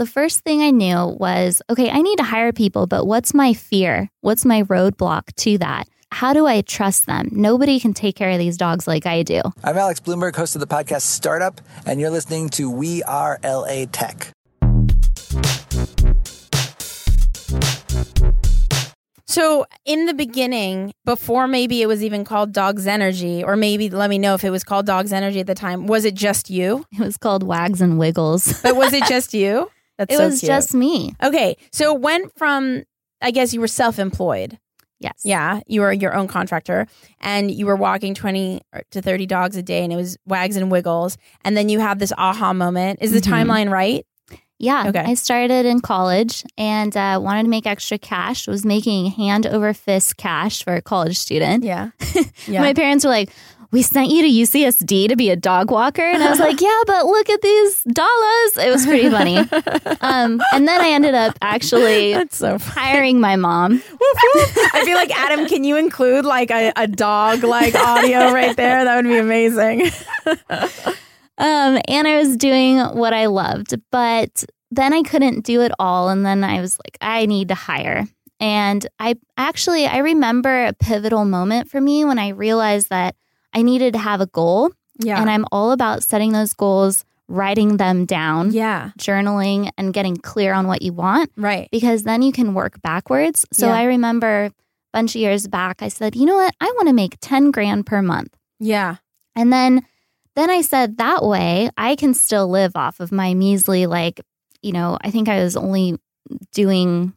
the first thing I knew was okay, I need to hire people, but what's my fear? What's my roadblock to that? How do I trust them? Nobody can take care of these dogs like I do. I'm Alex Blumberg, host of the podcast Startup, and you're listening to We Are LA Tech. So, in the beginning, before maybe it was even called Dogs Energy, or maybe let me know if it was called Dogs Energy at the time, was it just you? It was called Wags and Wiggles. But was it just you? That's it so was cute. just me. Okay. So, it went from, I guess you were self employed. Yes. Yeah. You were your own contractor and you were walking 20 to 30 dogs a day and it was Wags and Wiggles. And then you have this aha moment. Is the mm-hmm. timeline right? Yeah. Okay. I started in college and uh, wanted to make extra cash. Was making hand over fist cash for a college student. Yeah. yeah. My parents were like, "We sent you to UCSD to be a dog walker," and I was like, "Yeah, but look at these dollars." It was pretty funny. um, and then I ended up actually so hiring my mom. I feel like Adam, can you include like a, a dog like audio right there? That would be amazing. Um, and I was doing what I loved, but then I couldn't do it all. And then I was like, I need to hire. And I actually, I remember a pivotal moment for me when I realized that I needed to have a goal. Yeah. And I'm all about setting those goals, writing them down, yeah, journaling, and getting clear on what you want. Right. Because then you can work backwards. So yeah. I remember a bunch of years back, I said, you know what? I want to make 10 grand per month. Yeah. And then then I said, that way I can still live off of my measly, like, you know, I think I was only doing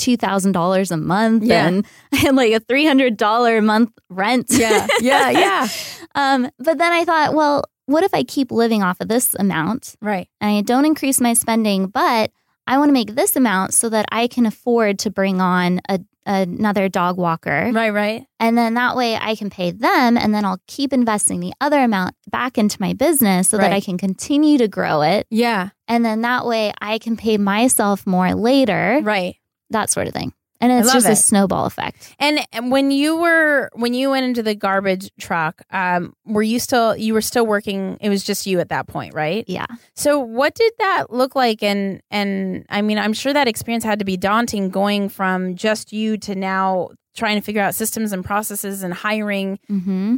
$2,000 a month yeah. and I had like a $300 a month rent. Yeah. Yeah. Yeah. um, but then I thought, well, what if I keep living off of this amount? Right. And I don't increase my spending, but I want to make this amount so that I can afford to bring on a another dog walker. Right, right. And then that way I can pay them and then I'll keep investing the other amount back into my business so right. that I can continue to grow it. Yeah. And then that way I can pay myself more later. Right. That sort of thing and it's just it. a snowball effect. And when you were when you went into the garbage truck, um, were you still you were still working? It was just you at that point, right? Yeah. So what did that look like? And and I mean, I'm sure that experience had to be daunting, going from just you to now trying to figure out systems and processes and hiring. Mm-hmm.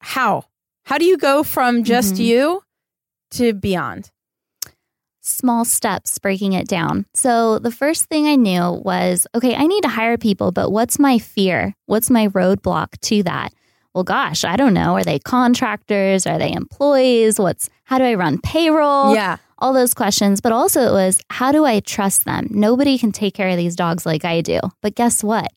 How how do you go from just mm-hmm. you to beyond? Small steps breaking it down. So the first thing I knew was okay, I need to hire people, but what's my fear? What's my roadblock to that? Well, gosh, I don't know. Are they contractors? Are they employees? What's how do I run payroll? Yeah. All those questions. But also it was how do I trust them? Nobody can take care of these dogs like I do. But guess what?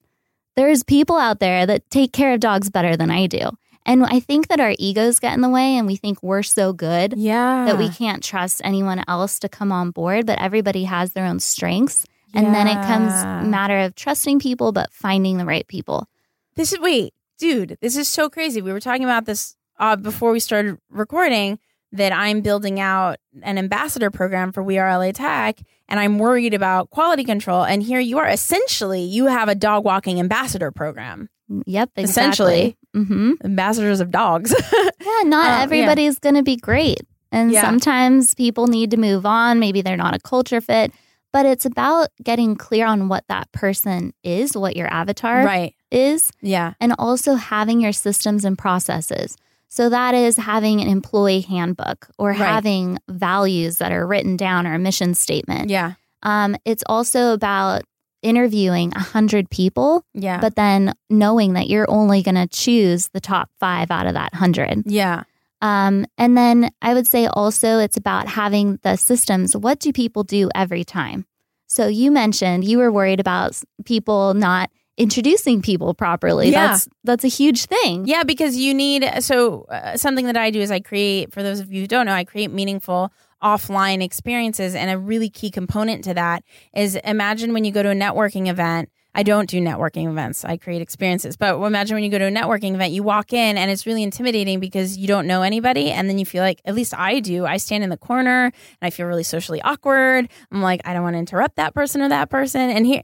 There's people out there that take care of dogs better than I do. And I think that our egos get in the way and we think we're so good yeah. that we can't trust anyone else to come on board, but everybody has their own strengths. And then it comes matter of trusting people but finding the right people. This is wait, dude, this is so crazy. We were talking about this uh, before we started recording that I'm building out an ambassador program for We Are LA Tech and I'm worried about quality control. And here you are. Essentially, you have a dog walking ambassador program. Yep, exactly. Essentially, mm-hmm. ambassadors of dogs. yeah, not uh, everybody's yeah. going to be great. And yeah. sometimes people need to move on. Maybe they're not a culture fit, but it's about getting clear on what that person is, what your avatar right. is. Yeah. And also having your systems and processes. So that is having an employee handbook or right. having values that are written down or a mission statement. Yeah. Um, it's also about interviewing a hundred people. Yeah. But then knowing that you're only going to choose the top five out of that hundred. Yeah. Um, and then I would say also it's about having the systems. What do people do every time? So you mentioned you were worried about people not introducing people properly. Yeah. That's that's a huge thing. Yeah, because you need so uh, something that I do is I create for those of you who don't know, I create meaningful offline experiences and a really key component to that is imagine when you go to a networking event I don't do networking events. I create experiences. But imagine when you go to a networking event, you walk in and it's really intimidating because you don't know anybody. And then you feel like, at least I do, I stand in the corner and I feel really socially awkward. I'm like, I don't want to interrupt that person or that person. And here,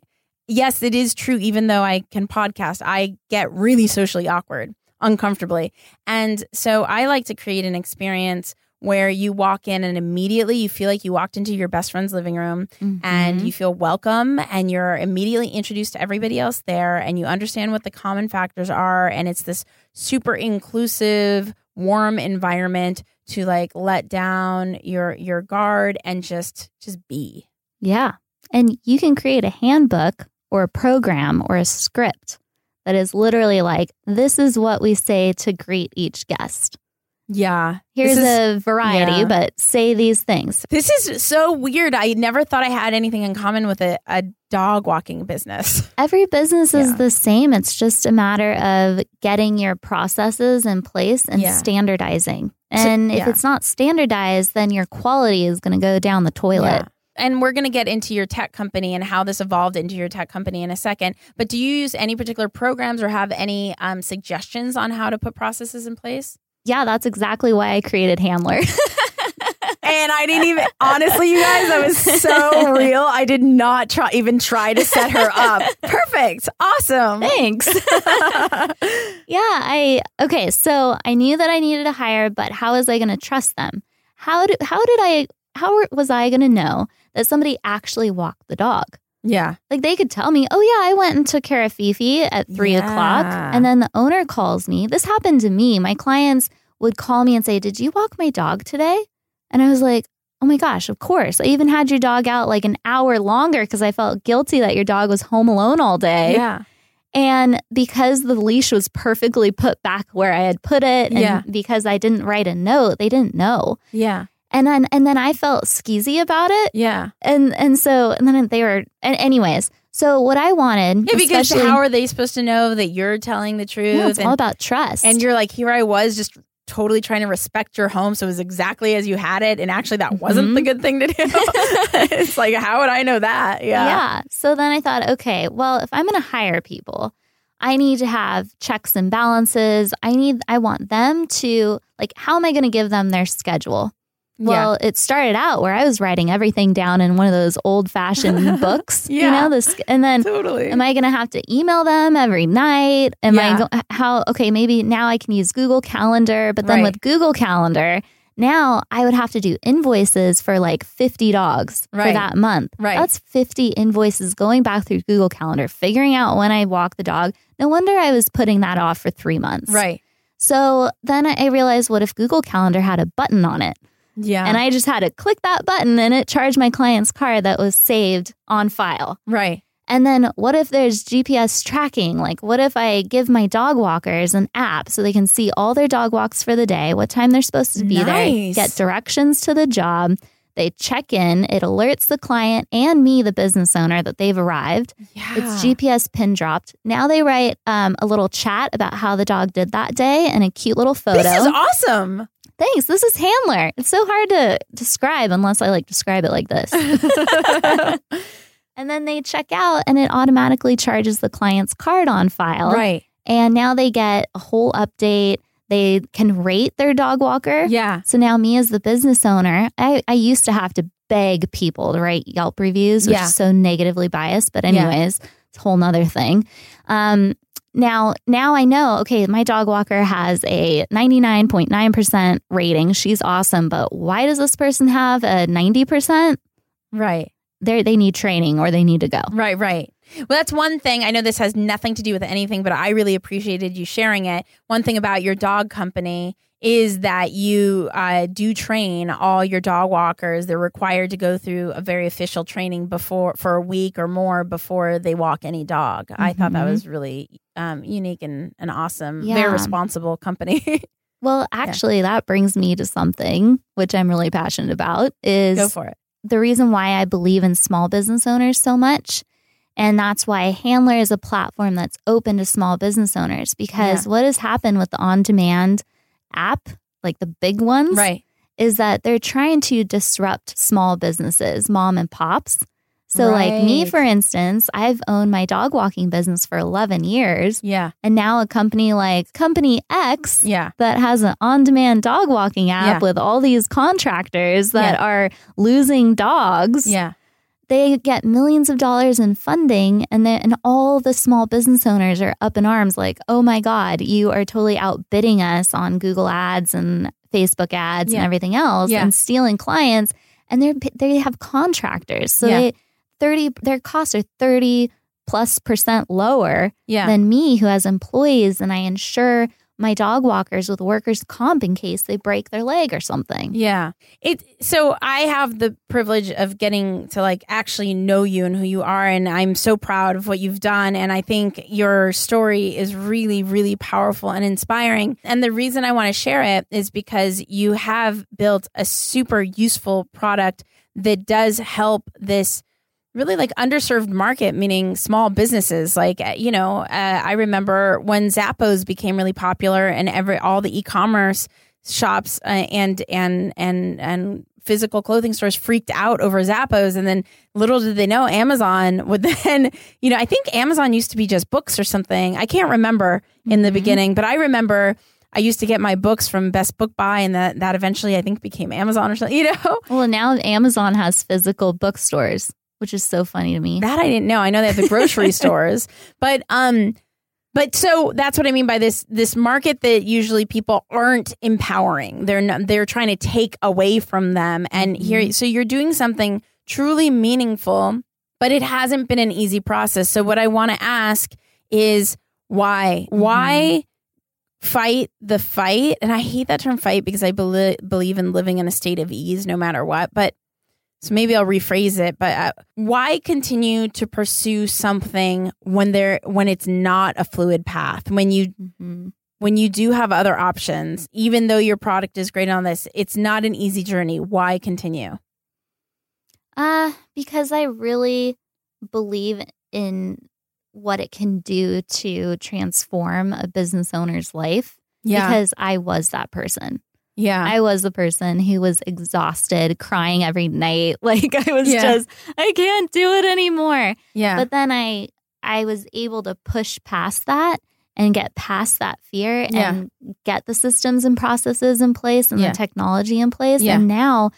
yes, it is true. Even though I can podcast, I get really socially awkward, uncomfortably. And so I like to create an experience where you walk in and immediately you feel like you walked into your best friend's living room and Mhm. you feel welcome and you're immediately introduced to everybody else there and you understand what the common factors are and it's this super inclusive warm environment to like let down your your guard and just just be Yeah. And you can create a handbook or a program or a script that is literally like, this is what we say to greet each guest. Yeah Here's is- a variety, yeah. but say these things. this is so weird i never thought i had anything in common with a, a dog walking business Every business Yeah. is the same. It's just a matter of getting your processes in place and Yeah. standardizing. And if yeah. it's not standardized, then your quality is going to go down the toilet. And we're going to get into your tech company and how this evolved into your tech company in a second. But do you use any particular programs or have any um, suggestions on how to put processes in place? Yeah, that's exactly why I created Handler. And I didn't even, honestly, you guys, that was so real. I did not try, even try to set her up. Perfect. Awesome. Thanks. yeah, I okay, so I knew that I needed to hire, but how was I going to trust them? How did how did I how was I going to know that somebody actually walked the dog? Yeah. Like they could tell me, "Oh yeah, I went and took care of Fifi at three o'clock," and then the owner calls me. This happened to me. My clients would call me and say, "Did you walk my dog today?" And I was like, "Oh my gosh, of course! I even had your dog out like an hour longer because I felt guilty that your dog was home alone all day." Yeah. And because the leash was perfectly put back where I had put it, and Yeah. because I didn't write a note, they didn't know. Yeah. And then and then I felt skeezy about it. Yeah. And and so and then they were and anyways. So what I wanted, Yeah, because how are they supposed to know that you're telling the truth? It's and, all about trust. and you're like, here I was just totally trying to respect your home. So it was exactly as you had it. And actually, that wasn't Mhm. the good thing to do. it's like, how would I know that? Yeah. yeah. So then I thought, okay, well, if I'm going to hire people, I need to have checks and balances. I need I want them to like how am I going to give them their schedule? Well, it started out where I was writing everything down in one of those old fashioned books, you know, this, and then totally. am I going to have to email them every night? Am Yeah. I go, how, okay, maybe now I can use Google Calendar, but then Right. with Google Calendar, now I would have to do invoices for like 50 dogs for that month. Right. That's 50 invoices going back through Google Calendar, figuring out when I walk the dog. No wonder I was putting that off for three months. right. So then I realized what if Google Calendar had a button on it? Yeah. And I just had to click that button and it charged my client's card that was saved on file. right. And then what if there's GPS tracking? Like, what if I give my dog walkers an app so they can see all their dog walks for the day, what time they're supposed to be there, get directions to the job? They check in, it alerts the client and me, the business owner, that they've arrived. Yeah. It's GPS pin dropped. Now they write um, a little chat about how the dog did that day and a cute little photo. This is awesome. Thanks. This is Handler. It's so hard to describe unless I like describe it like this. and then they check out and it automatically charges the client's card on file. right. And now they get a whole update. They can rate their dog walker. Yeah. So now, me as the business owner, I, I used to have to beg people to write Yelp reviews, which Yeah. is so negatively biased. But, Yeah. anyways, it's a whole nother thing. Um, now, now I know, okay, my dog walker has a 99.9% rating. She's awesome. But why does this person have a 90%? Right. They they need training or they need to go. Right, right. Well, that's one thing. I know this has nothing to do with anything, but I really appreciated you sharing it. One thing about your dog company is that you uh, do train all your dog walkers. They're required to go through a very official training before for a week or more before they walk any dog. I thought that Mhm. was really um, unique and, and awesome. Yeah. Very responsible company. Well, actually, that brings me to something which I'm really passionate about is go for it. the reason why I believe in small business owners so much. And that's why Handler is a platform that's open to small business owners because what has happened with the on demand app, like the big ones, Right. is that they're trying to disrupt small businesses, mom and pops. So, like me, for instance, I've owned my dog walking business for 11 years. Yeah. And now a company like Company X Yeah. that has an on-demand dog walking app Yeah. with all these contractors that Yeah. are losing dogs. Yeah. They get millions of dollars in funding and then and all the small business owners are up in arms like, "Oh my god, you are totally outbidding us on Google Ads and Facebook ads Yeah. and everything else Yeah. and stealing clients. And they they have contractors, so Yeah. they thirty their costs are thirty plus percent lower Yeah. than me who has employees, and I insure my dog walkers with workers' comp in case they break their leg or something. Yeah. It so I have the privilege of getting to like actually know you and who you are and I'm so proud of what you've done and I think your story is really really powerful and inspiring. And the reason I want to share it is because you have built a super useful product that does help this really like underserved market meaning small businesses like uh, you know uh, i remember when zappos became really popular and every all the e-commerce shops uh, and and and and physical clothing stores freaked out over zappos and then little did they know amazon would then you know i think amazon used to be just books or something i can't remember in the Mhm. beginning but i remember I used to get my books from Best Book Buy, and that that eventually I think became Amazon or something. You know, Well, now Amazon has physical bookstores, which is so funny to me. That I didn't know. I know they have the grocery stores, but um, but so that's what I mean by this this market that usually people aren't empowering. They're not, they're trying to take away from them, and here so you're doing something truly meaningful, but it hasn't been an easy process. So what I want to ask is why why fight the fight and i hate that term fight because i belie- believe in living in a state of ease no matter what but so maybe I'll rephrase it, but uh, why continue to pursue something when there when it's not a fluid path? When you Mhm. when you do have other options, even though your product is great on this, it's not an easy journey. Why continue? Uh, because I really believe in what it can do to transform a business owner's life yeah. because I was that person. Yeah, I was the person who was exhausted, crying every night. Like I was Yeah. just I can't do it anymore. yeah, But then I I was able to push past that and get past that fear Yeah. and get the systems and processes in place and Yeah. the technology in place. Yeah. And now,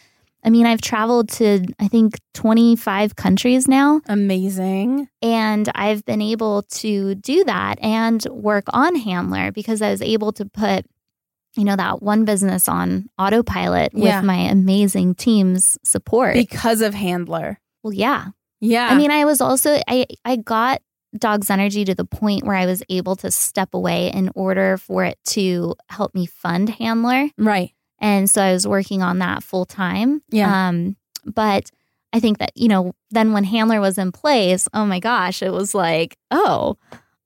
I mean, I've traveled to I think 25 countries now amazing. and I've been able to do that and work on Handler because I was able to put you know that one business on autopilot Yeah. with my amazing team's support. Because of handler. well, yeah. Yeah, I mean, I was also I I got Dog's Energy to the point where I was able to step away in order for it to help me fund Handler, right. and so I was working on that full time. Yeah. Um, but I think that you know, then when Handler was in place, oh my gosh, it was like, oh,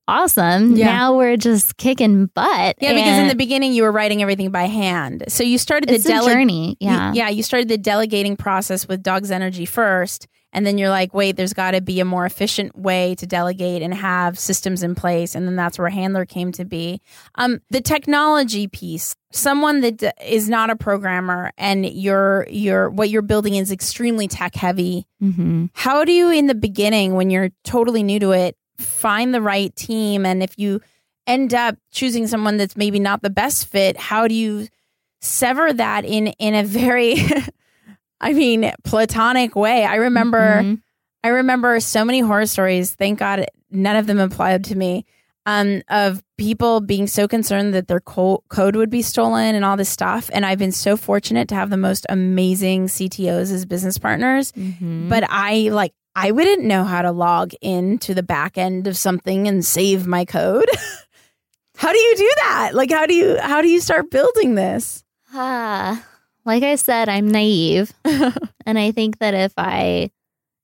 awesome! Yeah. Now we're just kicking butt. Yeah, because in the beginning you were writing everything by hand. So you started the dele- journey. you- Yeah. yeah, you started the delegating process with Dog's Energy first. And then you're like, wait, there's got to be a more efficient way to delegate and have systems in place. And then that's where Handler came to be. Um, the technology piece, someone that is not a programmer and you're, you're, what you're building is extremely tech heavy. hmm How do you, in the beginning, when you're totally new to it, find the right team? And if you end up choosing someone that's maybe not the best fit, how do you sever that in in a very, I mean, platonic way? I remember, Mhm. I remember so many horror stories. Thank God, none of them applied to me. Um, of people being so concerned that their co- code would be stolen and all this stuff. And I've been so fortunate to have the most amazing CTOs as business partners Mhm. but I like I wouldn't know how to log into the back end of something and save my code. how do you do that? Like how do you how do you start building this? Ah, like I said, I'm naive. and I think that if I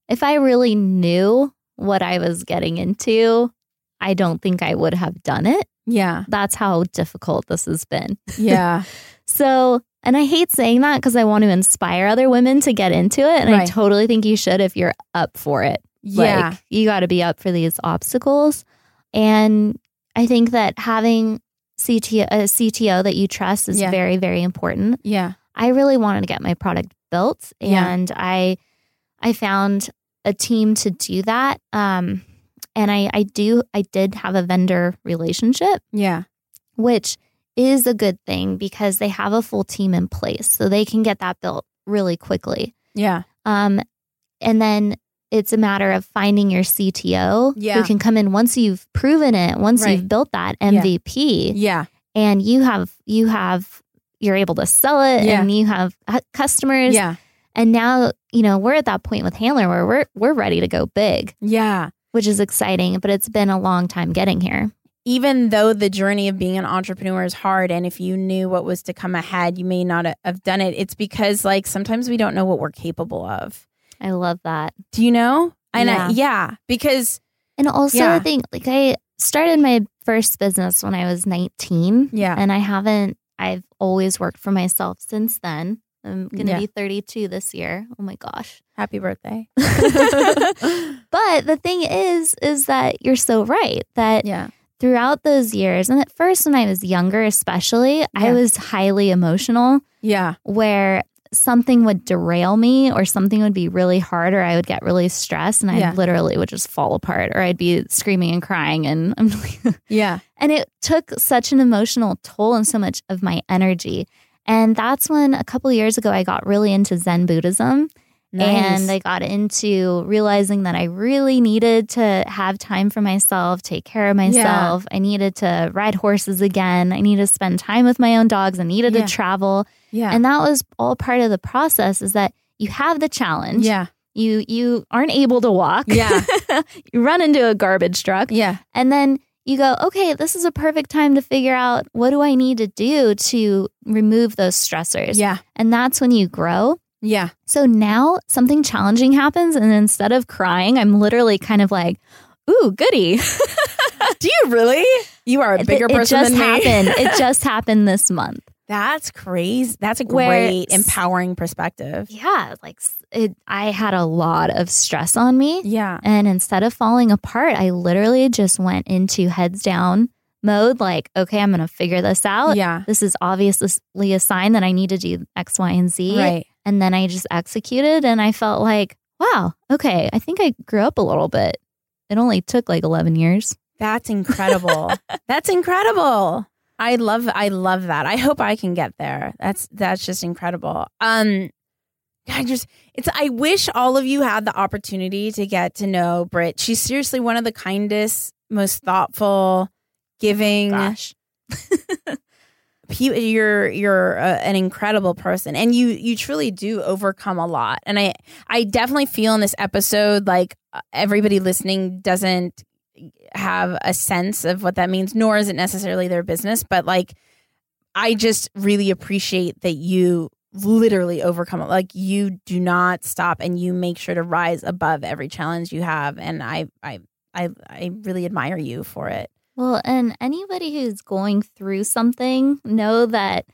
if I really knew what I was getting into, I don't think I would have done it. Yeah. That's how difficult this has been. Yeah. So, and I hate saying that because I want to inspire other women to get into it. And I totally think you should if you're up for it. yeah. Like, you got to be up for these obstacles. And I think that having CTO, a CTO that you trust is Yeah. very, very important. yeah. I really wanted to get my product built Yeah. and I I found a team to do that. Um and I I do I did have a vendor relationship, Yeah. which is a good thing because they have a full team in place so they can get that built really quickly. Yeah. Um and then it's a matter of finding your CTO Yeah. who can come in once you've proven it, once Right. you've built that MVP Yeah. and you have you have you're able to sell it Yeah. and you have uh, customers. Yeah. And now, you know, we're at that point with Handler where we're we're ready to go big, Yeah. which is exciting, but it's been a long time getting here. Even though the journey of being an entrepreneur is hard, and if you knew what was to come ahead, you may not have done it. It's because, like, sometimes we don't know what we're capable of. I love that. Do you know? And I- Yeah. yeah, because And also Yeah. I think like I started my first business when I was 19. Yeah. And I haven't I've always worked for myself since then. I'm going to Yeah. be 32 this year. Oh my gosh. happy birthday. But the thing is is that you're so right that yeah. Throughout those years and at first when I was younger especially, I was highly emotional Yeah. where something would derail me or something would be really hard or I would get really stressed and I Yeah. literally would just fall apart or I'd be screaming and crying and I'm like Yeah. and it took such an emotional toll and so much of my energy. And that's when a couple years ago I got really into Zen Buddhism and I got into realizing that I really needed to have time for myself, take care of myself. I needed to ride horses again. I needed to spend time with my own dogs. I needed Yeah. to travel. yeah. And that was all part of the process is that you have the challenge. yeah. You you aren't able to walk. Yeah. you run into a garbage truck. Yeah. And then you go, okay, this is a perfect time to figure out what do I need to do to remove those stressors. Yeah. And that's when you grow. Yeah. So now something challenging happens. And instead of crying, I'm literally kind of like, ooh, goody. Do you really? You are a bigger it, it person just than me. happened. it just happened this month. That's crazy. That's a Where- great, empowering perspective. Yeah. Like it, I had a lot of stress on me. Yeah. And instead of falling apart, I literally just went into heads down mode. Like, okay, I'm going to figure this out. Yeah. This is obviously a sign that I need to do X, Y, and Z. Right. And then I just executed and I felt like, wow, okay, I think I grew up a little bit. It only took like 11 years. That's incredible. that's incredible. I love I love that. I hope I can get there. That's that's just incredible. Um I just it's I wish all of you had the opportunity to get to know Brit. She's seriously one of the kindest, most thoughtful, giving Gosh. you're you're an incredible person and you you truly do overcome a lot. And i i definitely feel in this episode like uh, everybody listening doesn't have a sense of what that means nor is it necessarily their business but like i just really appreciate that you literally overcome it. Like you do not stop and you make sure to rise above every challenge you have. And i i i, I really admire you for it Well, and anybody who's going through something, know that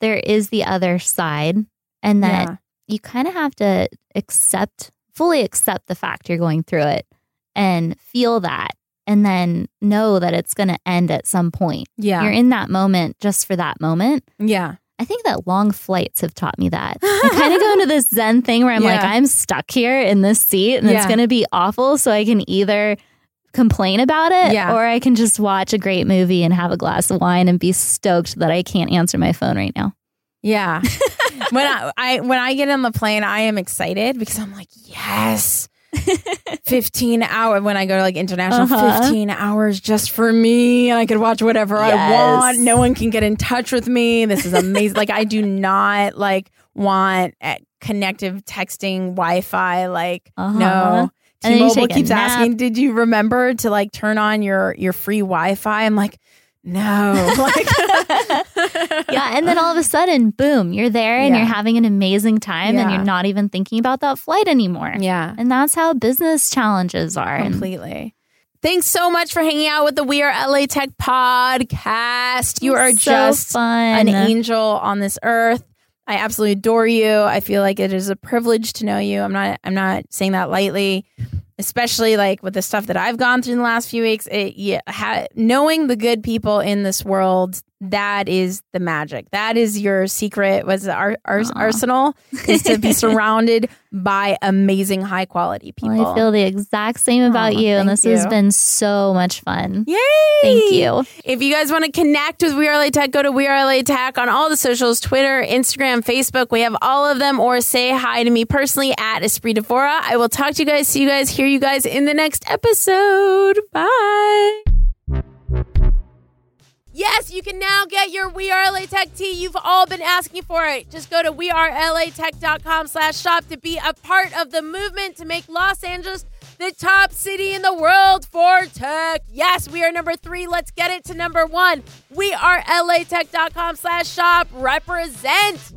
there is the other side and that Yeah. you kind of have to accept, fully accept the fact you're going through it and feel that. And then know that it's going to end at some point. yeah You're in that moment just for that moment. yeah I think that long flights have taught me that. I kind of go into this Zen thing where I'm like, I'm stuck here in this seat and it's going to be awful. So I can either complain about it Yeah. or I can just watch a great movie and have a glass of wine and be stoked that I can't answer my phone right now. Yeah. when I, I when I get on the plane, I am excited because I'm like, yes. 15 hour when I go to like international Uh-huh. 15 hours just for me and I could watch whatever I want. No one can get in touch with me. This is amazing. like I do not like want uh, connective texting Wi-Fi like Uh-huh. no. And T-Mobile keeps asking, "Did you remember to like turn on your your free Wi-Fi?" I'm like, "No." Like yeah. And then all of a sudden, boom, you're there and Yeah. you're having an amazing time and you're not even thinking about that flight anymore. Yeah. And that's how business challenges are. And Completely. Thanks so much for hanging out with the We Are LA Tech podcast. You are so just fun. an angel on this earth. I absolutely adore you. I feel like it is a privilege to know you. I'm not I'm not saying that lightly, especially like with the stuff that I've gone through in the last few weeks. It yeah, ha, knowing the good people in this world, that is the magic. That is your secret. Was our, our arsenal is to be surrounded by amazing, high quality people. Well, I feel the exact same about Aw, you, and this has been so much fun. Yay! Thank you. If you guys want to connect with We Are LA Tech, go to We Are LA Tech on all the socials Twitter, Instagram, Facebook. We have all of them, or say hi to me personally at Espree Devora. I will talk to you guys, see you guys, hear you guys in the next episode. Bye. Yes, you can now get your We Are LA Tech tee. You've all been asking for it. Just go to wearelatech.com slash shop to be a part of the movement to make Los Angeles the top city in the world for tech. Yes, we are number three. Let's get it to number one. We are latech.com slash shop. Represent.